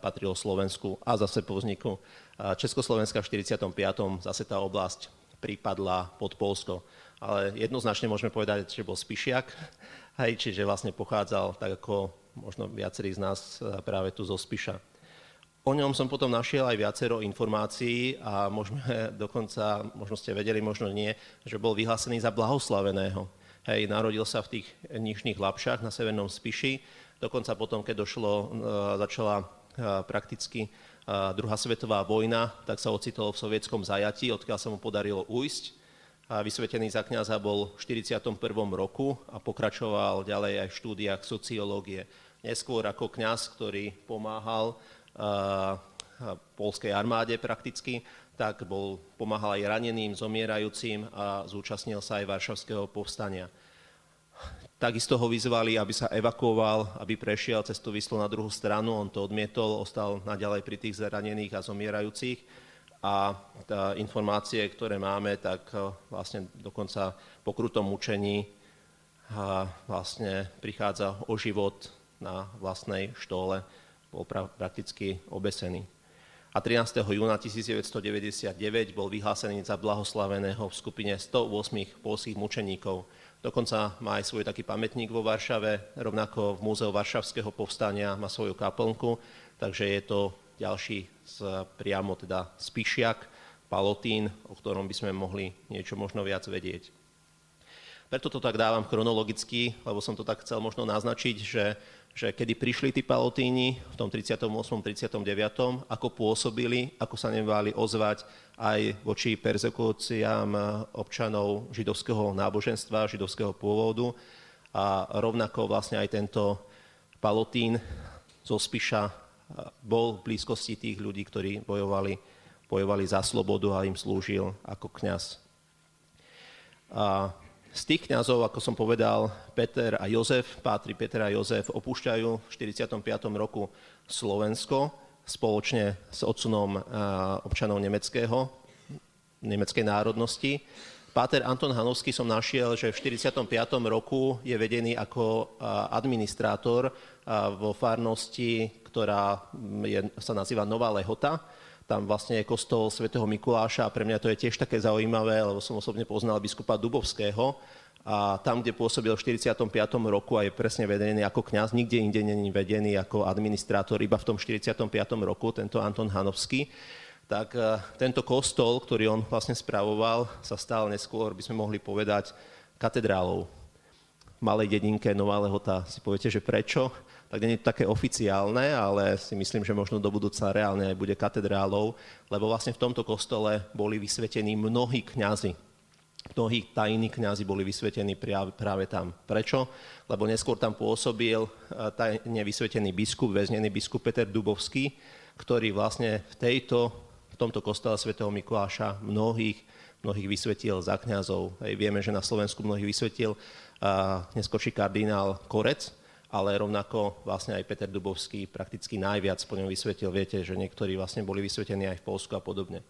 patrilo Slovensku a zase po vzniku Československa v 45. zase tá oblasť pripadla pod Polsko. Ale jednoznačne môžeme povedať, že bol Spišiak, hej, čiže vlastne pochádzal, tak ako možno viacerí z nás práve tu zo Spiša. O ňom som potom našiel aj viacero informácií a môžeme dokonca, možno ste vedeli, možno nie, že bol vyhlásený za blahoslaveného. Hej, narodil sa v tých nižných Lapšách na Severnom Spiši, Dokonca potom, keď došlo, e, začala e, prakticky e, druhá svetová vojna, tak sa ocitol v sovietskom zajatí, odkiaľ sa mu podarilo ujsť. A vysvetený za kniaza bol v 41. roku a pokračoval ďalej aj v štúdiách sociológie. Neskôr ako kňaz, ktorý pomáhal polskej armáde prakticky, tak bol, pomáhal aj raneným, zomierajúcim a zúčastnil sa aj Varšavského povstania. Takisto ho vyzvali, aby sa evakuoval, aby prešiel Vyslu na druhú stranu. On to odmietol, ostal naďalej pri tých zranených a zomierajúcich. A tá informácie, ktoré máme, tak eh, vlastne dokonca po krutom mučení a vlastne prichádza o život na vlastnej štole, bol pra- prakticky obesený. A 13. júna 1999 bol vyhlásený za blahoslaveného v skupine 108 polských mučeníkov, Dokonca má aj svoj taký pamätník vo Varšave, rovnako v Múzeu Varšavského povstania má svoju kaplnku, takže je to ďalší z, priamo teda Spišiak, Palotín, o ktorom by sme mohli niečo možno viac vedieť. Preto to tak dávam chronologicky, lebo som to tak chcel možno naznačiť, že že kedy prišli tí palotíni v tom 38. 39. ako pôsobili, ako sa nebali ozvať aj voči persekúciám občanov židovského náboženstva, židovského pôvodu a rovnako vlastne aj tento palotín zo Spiša bol v blízkosti tých ľudí, ktorí bojovali, bojovali za slobodu a im slúžil ako kňaz. A z tých kňazov, ako som povedal, Peter a Jozef, pátri Peter a Jozef opúšťajú v 45. roku Slovensko spoločne s odsunom eh, občanov nemeckého, nemeckej národnosti. Páter Anton Hanovský som našiel, že v 45. roku je vedený ako eh, administrátor eh, vo farnosti, ktorá je, sa nazýva Nová Lehota tam vlastne je kostol svätého Mikuláša a pre mňa to je tiež také zaujímavé, lebo som osobne poznal biskupa Dubovského a tam, kde pôsobil v 45. roku a je presne vedený ako kňaz, nikde inde není vedený ako administrátor, iba v tom 45. roku, tento Anton Hanovský, tak e, tento kostol, ktorý on vlastne spravoval, sa stal neskôr, by sme mohli povedať, katedrálou. V malej dedinke Nová Lehota si poviete, že prečo? Tak nie je to také oficiálne, ale si myslím, že možno do budúca reálne aj bude katedrálou, lebo vlastne v tomto kostole boli vysvetení mnohí kňazi. Mnohí tajní kňazi boli vysvetení práve tam. Prečo? Lebo neskôr tam pôsobil e, tajne vysvetený biskup, väznený biskup Peter Dubovský, ktorý vlastne v, tejto, v tomto kostole svätého Mikuláša mnohých, mnohých vysvetil za kňazov. Vieme, že na Slovensku mnohých vysvetil uh, neskočí kardinál Korec, ale rovnako vlastne aj Peter Dubovský prakticky najviac po ňom vysvetil. Viete, že niektorí vlastne boli vysvetení aj v Polsku a podobne.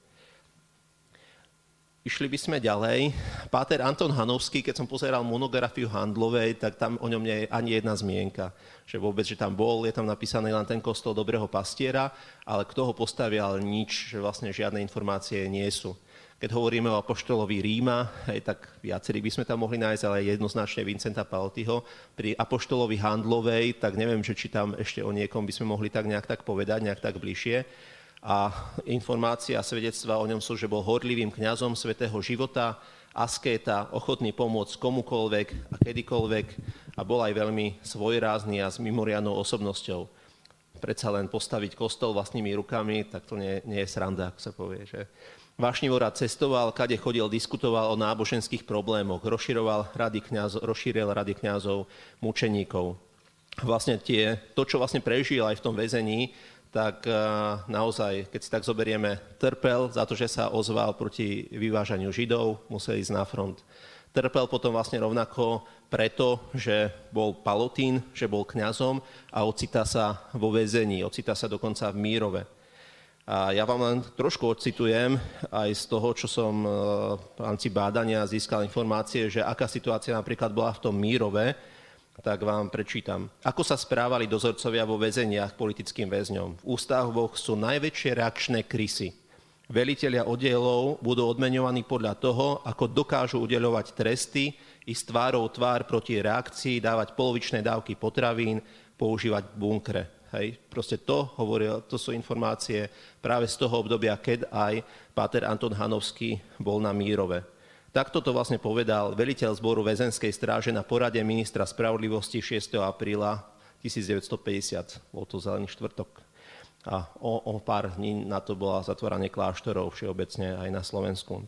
Išli by sme ďalej. Páter Anton Hanovský, keď som pozeral monografiu Handlovej, tak tam o ňom nie je ani jedna zmienka. Že vôbec, že tam bol, je tam napísaný len ten kostol dobrého pastiera, ale kto ho postavil, nič, že vlastne žiadne informácie nie sú. Keď hovoríme o apoštolovi Ríma, hej, tak viacerí by sme tam mohli nájsť, ale jednoznačne Vincenta Paltiho. Pri apoštolovi Handlovej, tak neviem, že či tam ešte o niekom by sme mohli tak nejak tak povedať, nejak tak bližšie a informácia a svedectva o ňom sú, že bol horlivým kňazom svetého života, askéta, ochotný pomôcť komukolvek a kedykoľvek a bol aj veľmi svojrázný a s mimoriadnou osobnosťou. Predsa len postaviť kostol vlastnými rukami, tak to nie, nie je sranda, ako sa povie. Že? Vášnivý rád cestoval, kade chodil, diskutoval o náboženských problémoch, rozširoval rady kňaz, rozšíril rady kňazov, mučeníkov. Vlastne tie, to, čo vlastne prežil aj v tom väzení, tak eh, naozaj, keď si tak zoberieme, trpel za to, že sa ozval proti vyvážaniu Židov, musel ísť na front. Trpel potom vlastne rovnako preto, že bol palotín, že bol kňazom a ocitá sa vo väzení, ocitá sa dokonca v Mírove. A ja vám len trošku ocitujem aj z toho, čo som eh, v rámci bádania získal informácie, že aká situácia napríklad bola v tom Mírove, tak vám prečítam. Ako sa správali dozorcovia vo väzeniach politickým väzňom? V ústavoch sú najväčšie reakčné krysy. Velitelia oddielov budú odmenovaní podľa toho, ako dokážu udeľovať tresty i s tvárou tvár proti reakcii, dávať polovičné dávky potravín, používať bunkre. Hej. Proste to, hovoril, to sú informácie práve z toho obdobia, keď aj páter Anton Hanovský bol na Mírove. Takto to vlastne povedal veliteľ zboru väzenskej stráže na porade ministra spravodlivosti 6. apríla 1950. Bol to zelený štvrtok. A o, o pár dní na to bola zatvoranie kláštorov všeobecne aj na Slovensku.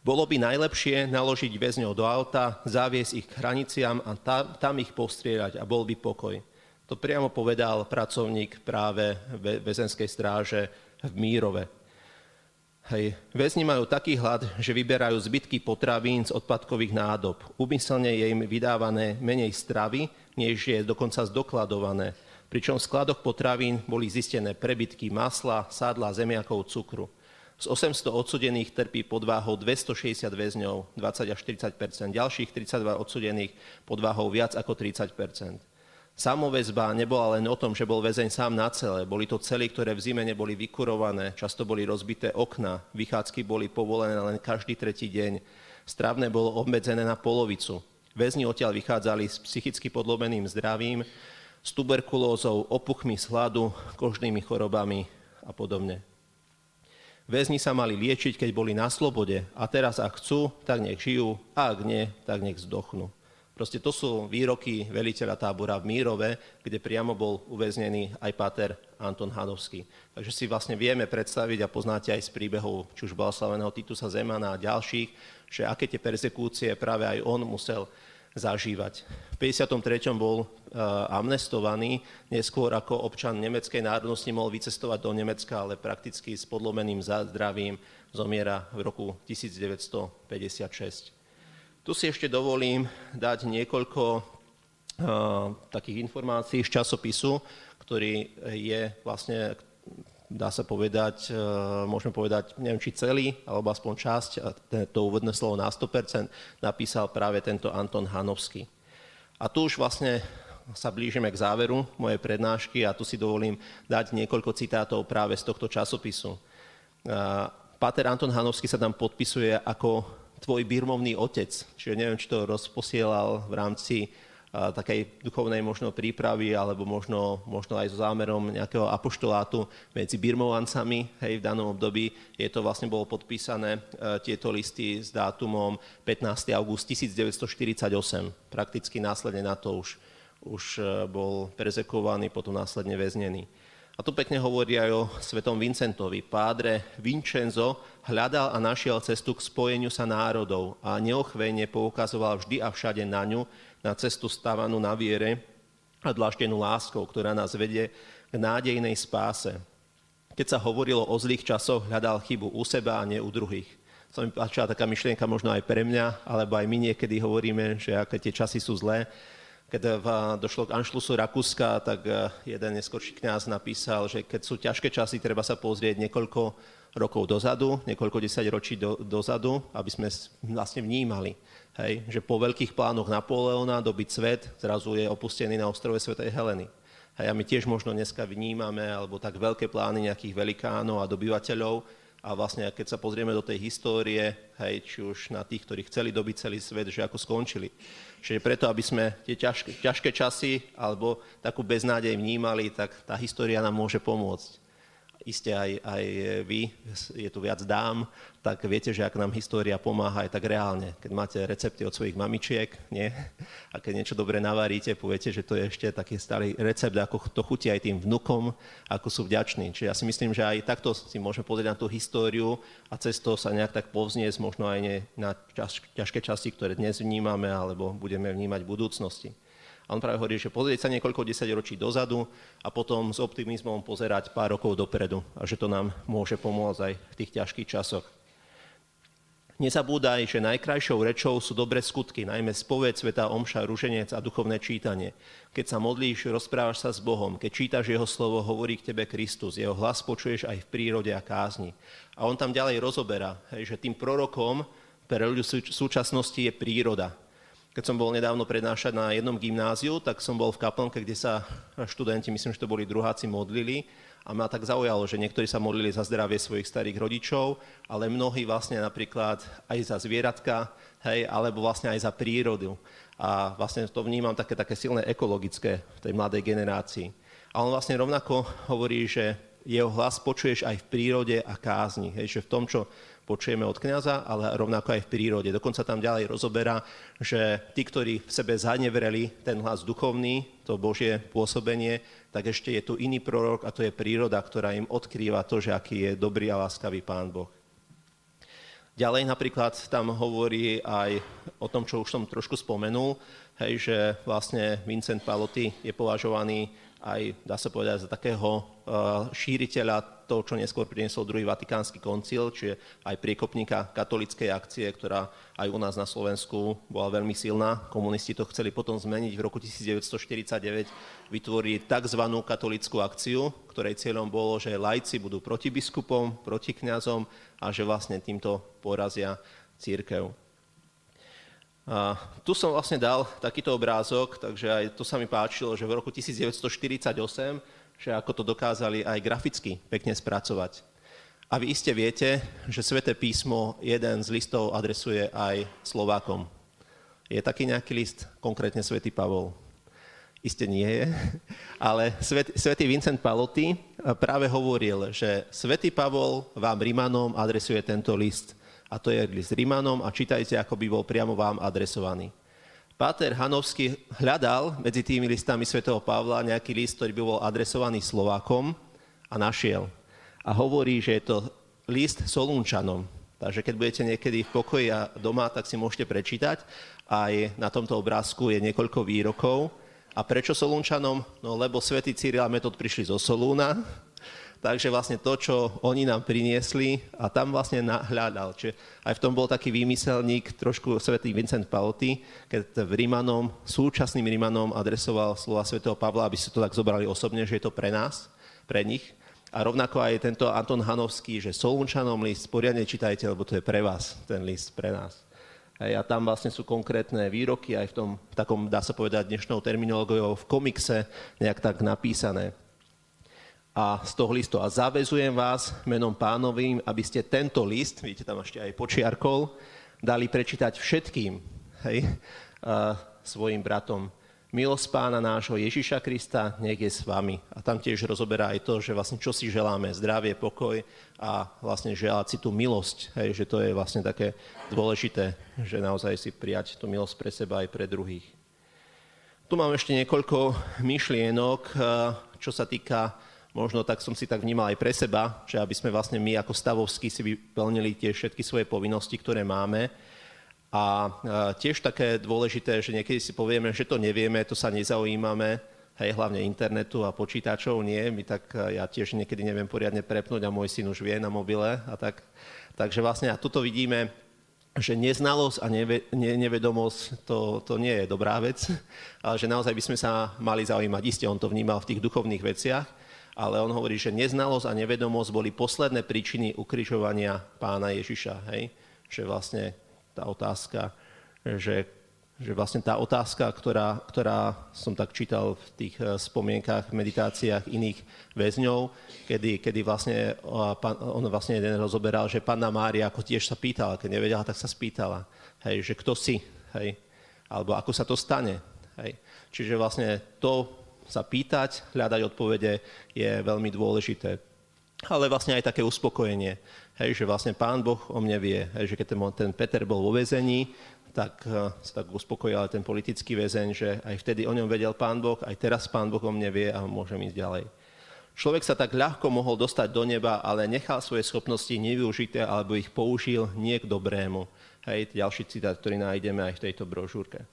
Bolo by najlepšie naložiť väzňov do auta, zaviesť ich k hraniciam a tam, tam ich postrieľať a bol by pokoj. To priamo povedal pracovník práve väzenskej stráže v Mírove. Hej. Väzni majú taký hlad, že vyberajú zbytky potravín z odpadkových nádob. Úmyselne je im vydávané menej stravy, než je dokonca zdokladované. Pričom v skladoch potravín boli zistené prebytky masla, sádla, zemiakov, cukru. Z 800 odsudených trpí podváhou 260 väzňov, 20 až 40% ďalších 32 odsudených podváhou viac ako 30 Samoväzba nebola len o tom, že bol väzeň sám na celé. Boli to cely, ktoré v zime neboli vykurované, často boli rozbité okna, vychádzky boli povolené len každý tretí deň. Stravné bolo obmedzené na polovicu. Väzni odtiaľ vychádzali s psychicky podlobeným zdravím, s tuberkulózou, opuchmi sladu, kožnými chorobami a podobne. Väzni sa mali liečiť, keď boli na slobode a teraz ak chcú, tak nech žijú a ak nie, tak nech zdochnú. Proste to sú výroky veliteľa tábora v Mírove, kde priamo bol uväznený aj páter Anton Hanovský. Takže si vlastne vieme predstaviť a poznáte aj z príbehov či už blahoslaveného Titusa Zemana a ďalších, že aké tie persekúcie práve aj on musel zažívať. V 53. bol uh, amnestovaný, neskôr ako občan nemeckej národnosti mohol vycestovať do Nemecka, ale prakticky s podlomeným zdravím zomiera v roku 1956. Tu si ešte dovolím dať niekoľko uh, takých informácií z časopisu, ktorý je vlastne, dá sa povedať, uh, môžeme povedať, neviem či celý, alebo aspoň časť, to úvodné slovo na 100%, napísal práve tento Anton Hanovský. A tu už vlastne sa blížime k záveru mojej prednášky a tu si dovolím dať niekoľko citátov práve z tohto časopisu. Uh, Páter Anton Hanovský sa tam podpisuje ako tvoj birmovný otec. Čiže neviem, či to rozposielal v rámci a, takej duchovnej možno prípravy, alebo možno, možno aj so zámerom nejakého apoštolátu medzi birmovancami hej, v danom období. Je to vlastne bolo podpísané e, tieto listy s dátumom 15. august 1948. Prakticky následne na to už, už e, bol prezekovaný, potom následne väznený. A tu pekne hovorí aj o svetom Vincentovi. Pádre Vincenzo hľadal a našiel cestu k spojeniu sa národov a neochvejne poukazoval vždy a všade na ňu, na cestu stávanú na viere a dlaždenú láskou, ktorá nás vedie k nádejnej spáse. Keď sa hovorilo o zlých časoch, hľadal chybu u seba a nie u druhých. To mi páčila taká myšlienka možno aj pre mňa, alebo aj my niekedy hovoríme, že aké tie časy sú zlé, keď došlo k Anšlusu Rakúska, tak e, jeden neskorší kňaz napísal, že keď sú ťažké časy, treba sa pozrieť niekoľko rokov dozadu, niekoľko desať ročí do, dozadu, aby sme vlastne vnímali, hej, že po veľkých plánoch Napoleona dobiť svet zrazu je opustený na ostrove Svetej Heleny. Hej, a my tiež možno dneska vnímame, alebo tak veľké plány nejakých velikánov a dobyvateľov, a vlastne keď sa pozrieme do tej histórie, hej, či už na tých, ktorí chceli dobiť celý svet, že ako skončili. Čiže preto, aby sme tie ťažké, ťažké časy alebo takú beznádej vnímali, tak tá história nám môže pomôcť iste aj, aj vy, je tu viac dám, tak viete, že ak nám história pomáha aj tak reálne. Keď máte recepty od svojich mamičiek, nie? A keď niečo dobre navaríte, poviete, že to je ešte taký starý recept, ako to chutí aj tým vnukom, ako sú vďační. Čiže ja si myslím, že aj takto si môžeme pozrieť na tú históriu a cez to sa nejak tak povzniesť možno aj nie na ťažké časti, ktoré dnes vnímame, alebo budeme vnímať v budúcnosti. A on práve hovorí, že pozrieť sa niekoľko desaťročí dozadu a potom s optimizmom pozerať pár rokov dopredu a že to nám môže pomôcť aj v tých ťažkých časoch. Nezabúdaj, že najkrajšou rečou sú dobré skutky, najmä spoveď, sveta, omša, ruženec a duchovné čítanie. Keď sa modlíš, rozprávaš sa s Bohom. Keď čítaš Jeho slovo, hovorí k tebe Kristus. Jeho hlas počuješ aj v prírode a kázni. A on tam ďalej rozoberá, že tým prorokom pre ľudí súčasnosti je príroda. Keď som bol nedávno prednášať na jednom gymnáziu, tak som bol v kaplnke, kde sa študenti, myslím, že to boli druháci, modlili. A ma tak zaujalo, že niektorí sa modlili za zdravie svojich starých rodičov, ale mnohí vlastne napríklad aj za zvieratka, hej, alebo vlastne aj za prírodu. A vlastne to vnímam také, také silné ekologické v tej mladej generácii. A on vlastne rovnako hovorí, že jeho hlas počuješ aj v prírode a kázni. Hej, že v tom, čo počujeme od kniaza, ale rovnako aj v prírode. Dokonca tam ďalej rozoberá, že tí, ktorí v sebe zanevreli ten hlas duchovný, to Božie pôsobenie, tak ešte je tu iný prorok a to je príroda, ktorá im odkrýva to, že aký je dobrý a láskavý Pán Boh. Ďalej napríklad tam hovorí aj o tom, čo už som trošku spomenul, hej, že vlastne Vincent Paloty je považovaný aj, dá sa povedať, za takého uh, šíriteľa to, čo neskôr priniesol druhý vatikánsky koncil, čiže aj priekopníka katolickej akcie, ktorá aj u nás na Slovensku bola veľmi silná. Komunisti to chceli potom zmeniť. V roku 1949 vytvorili tzv. katolickú akciu, ktorej cieľom bolo, že lajci budú proti biskupom, proti kňazom a že vlastne týmto porazia církev. A tu som vlastne dal takýto obrázok, takže aj to sa mi páčilo, že v roku 1948 že ako to dokázali aj graficky pekne spracovať. A vy iste viete, že Sveté písmo jeden z listov adresuje aj Slovákom. Je taký nejaký list, konkrétne Svetý Pavol? Isté nie je, ale Svet, Svetý Vincent Paloty práve hovoril, že Svetý Pavol vám Rimanom adresuje tento list. A to je list Rimanom a čítajte, ako by bol priamo vám adresovaný. Páter Hanovský hľadal medzi tými listami svätého Pavla nejaký list, ktorý by bol adresovaný Slovákom a našiel. A hovorí, že je to list Solúnčanom. Takže keď budete niekedy v pokoji a doma, tak si môžete prečítať. Aj na tomto obrázku je niekoľko výrokov. A prečo Solúnčanom? No lebo svätý Cyril a Metod prišli zo Solúna, Takže vlastne to, čo oni nám priniesli a tam vlastne nahľadal. Čiže aj v tom bol taký výmyselník, trošku svetý Vincent Pauty, keď v Rímanom, súčasným Rímanom adresoval slova svätého Pavla, aby si to tak zobrali osobne, že je to pre nás, pre nich. A rovnako aj tento Anton Hanovský, že Solunčanom list, poriadne čítajte, lebo to je pre vás, ten list pre nás. A tam vlastne sú konkrétne výroky aj v tom, v takom, dá sa povedať, dnešnou terminológiou v komikse nejak tak napísané a z toho listu. A zavezujem vás menom pánovým, aby ste tento list, vidíte tam ešte aj počiarkol, dali prečítať všetkým hej, a svojim bratom. Milosť pána nášho Ježiša Krista nech je s vami. A tam tiež rozoberá aj to, že vlastne čo si želáme, zdravie, pokoj a vlastne želať si tú milosť, hej, že to je vlastne také dôležité, že naozaj si prijať tú milosť pre seba aj pre druhých. Tu mám ešte niekoľko myšlienok, čo sa týka možno tak som si tak vnímal aj pre seba, že aby sme vlastne my ako stavovskí si vyplnili tie všetky svoje povinnosti, ktoré máme. A tiež také dôležité, že niekedy si povieme, že to nevieme, to sa nezaujímame, hej, hlavne internetu a počítačov nie, my tak ja tiež niekedy neviem poriadne prepnúť a môj syn už vie na mobile a tak. Takže vlastne a tuto vidíme, že neznalosť a neve, ne, nevedomosť to, to nie je dobrá vec, ale že naozaj by sme sa mali zaujímať. Isté on to vnímal v tých duchovných veciach, ale on hovorí, že neznalosť a nevedomosť boli posledné príčiny ukrižovania pána Ježiša. Hej? Že vlastne tá otázka, že, že vlastne tá otázka, ktorá, ktorá som tak čítal v tých eh, spomienkach, meditáciách iných väzňov, kedy, kedy vlastne on vlastne jeden rozoberal, že panna Mária ako tiež sa pýtala, keď nevedela, tak sa spýtala, hej, že kto si, hej, alebo ako sa to stane. Hej. Čiže vlastne to sa pýtať, hľadať odpovede je veľmi dôležité. Ale vlastne aj také uspokojenie, hej, že vlastne Pán Boh o mne vie, hej, že keď ten, ten Peter bol vo väzení, tak uh, sa tak uspokojil ten politický väzeň, že aj vtedy o ňom vedel Pán Boh, aj teraz Pán Boh o mne vie a môžem ísť ďalej. Človek sa tak ľahko mohol dostať do neba, ale nechal svoje schopnosti nevyužité alebo ich použil nie k dobrému. Hej, ďalší citát, ktorý nájdeme aj v tejto brožúrke.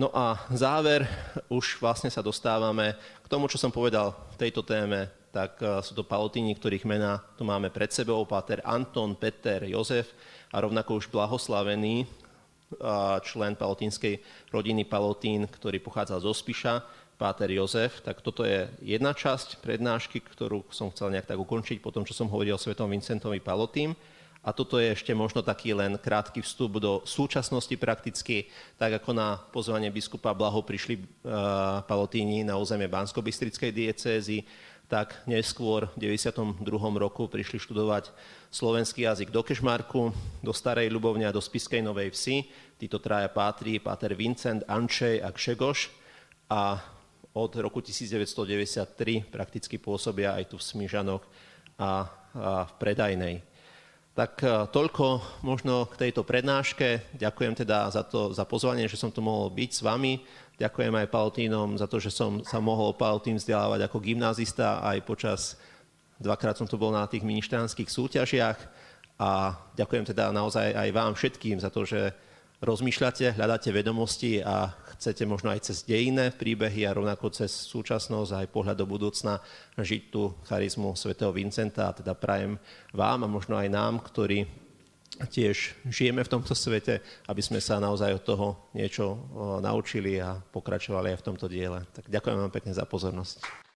No a záver, už vlastne sa dostávame k tomu, čo som povedal v tejto téme, tak e, sú to palotíni, ktorých mená tu máme pred sebou, páter Anton, Peter, Jozef a rovnako už blahoslavený e, člen palotínskej rodiny Palotín, ktorý pochádza zo Spiša, páter Jozef. Tak toto je jedna časť prednášky, ktorú som chcel nejak tak ukončiť po tom, čo som hovoril o svetom Vincentovi Palotín. A toto je ešte možno taký len krátky vstup do súčasnosti prakticky, tak ako na pozvanie biskupa Blaho prišli uh, Palotíni na územie Bansko-Bystrickej diecézy, tak neskôr v 92. roku prišli študovať slovenský jazyk do Kešmarku, do Starej Ľubovne a do Spiskej Novej Vsi. Títo traja pátri, páter Vincent, Ančej a Kšegoš. A od roku 1993 prakticky pôsobia aj tu v Smižanoch a, a v Predajnej. Tak e, toľko možno k tejto prednáške. Ďakujem teda za, to, za pozvanie, že som tu mohol byť s vami. Ďakujem aj Paltínom za to, že som sa mohol Paltín vzdelávať ako gymnázista aj počas, dvakrát som tu bol na tých ministránskych súťažiach a ďakujem teda naozaj aj vám všetkým za to, že rozmýšľate, hľadáte vedomosti a chcete možno aj cez dejinné príbehy a rovnako cez súčasnosť a aj pohľad do budúcna žiť tú charizmu svätého Vincenta a teda prajem vám a možno aj nám, ktorí tiež žijeme v tomto svete, aby sme sa naozaj od toho niečo naučili a pokračovali aj v tomto diele. Tak ďakujem vám pekne za pozornosť.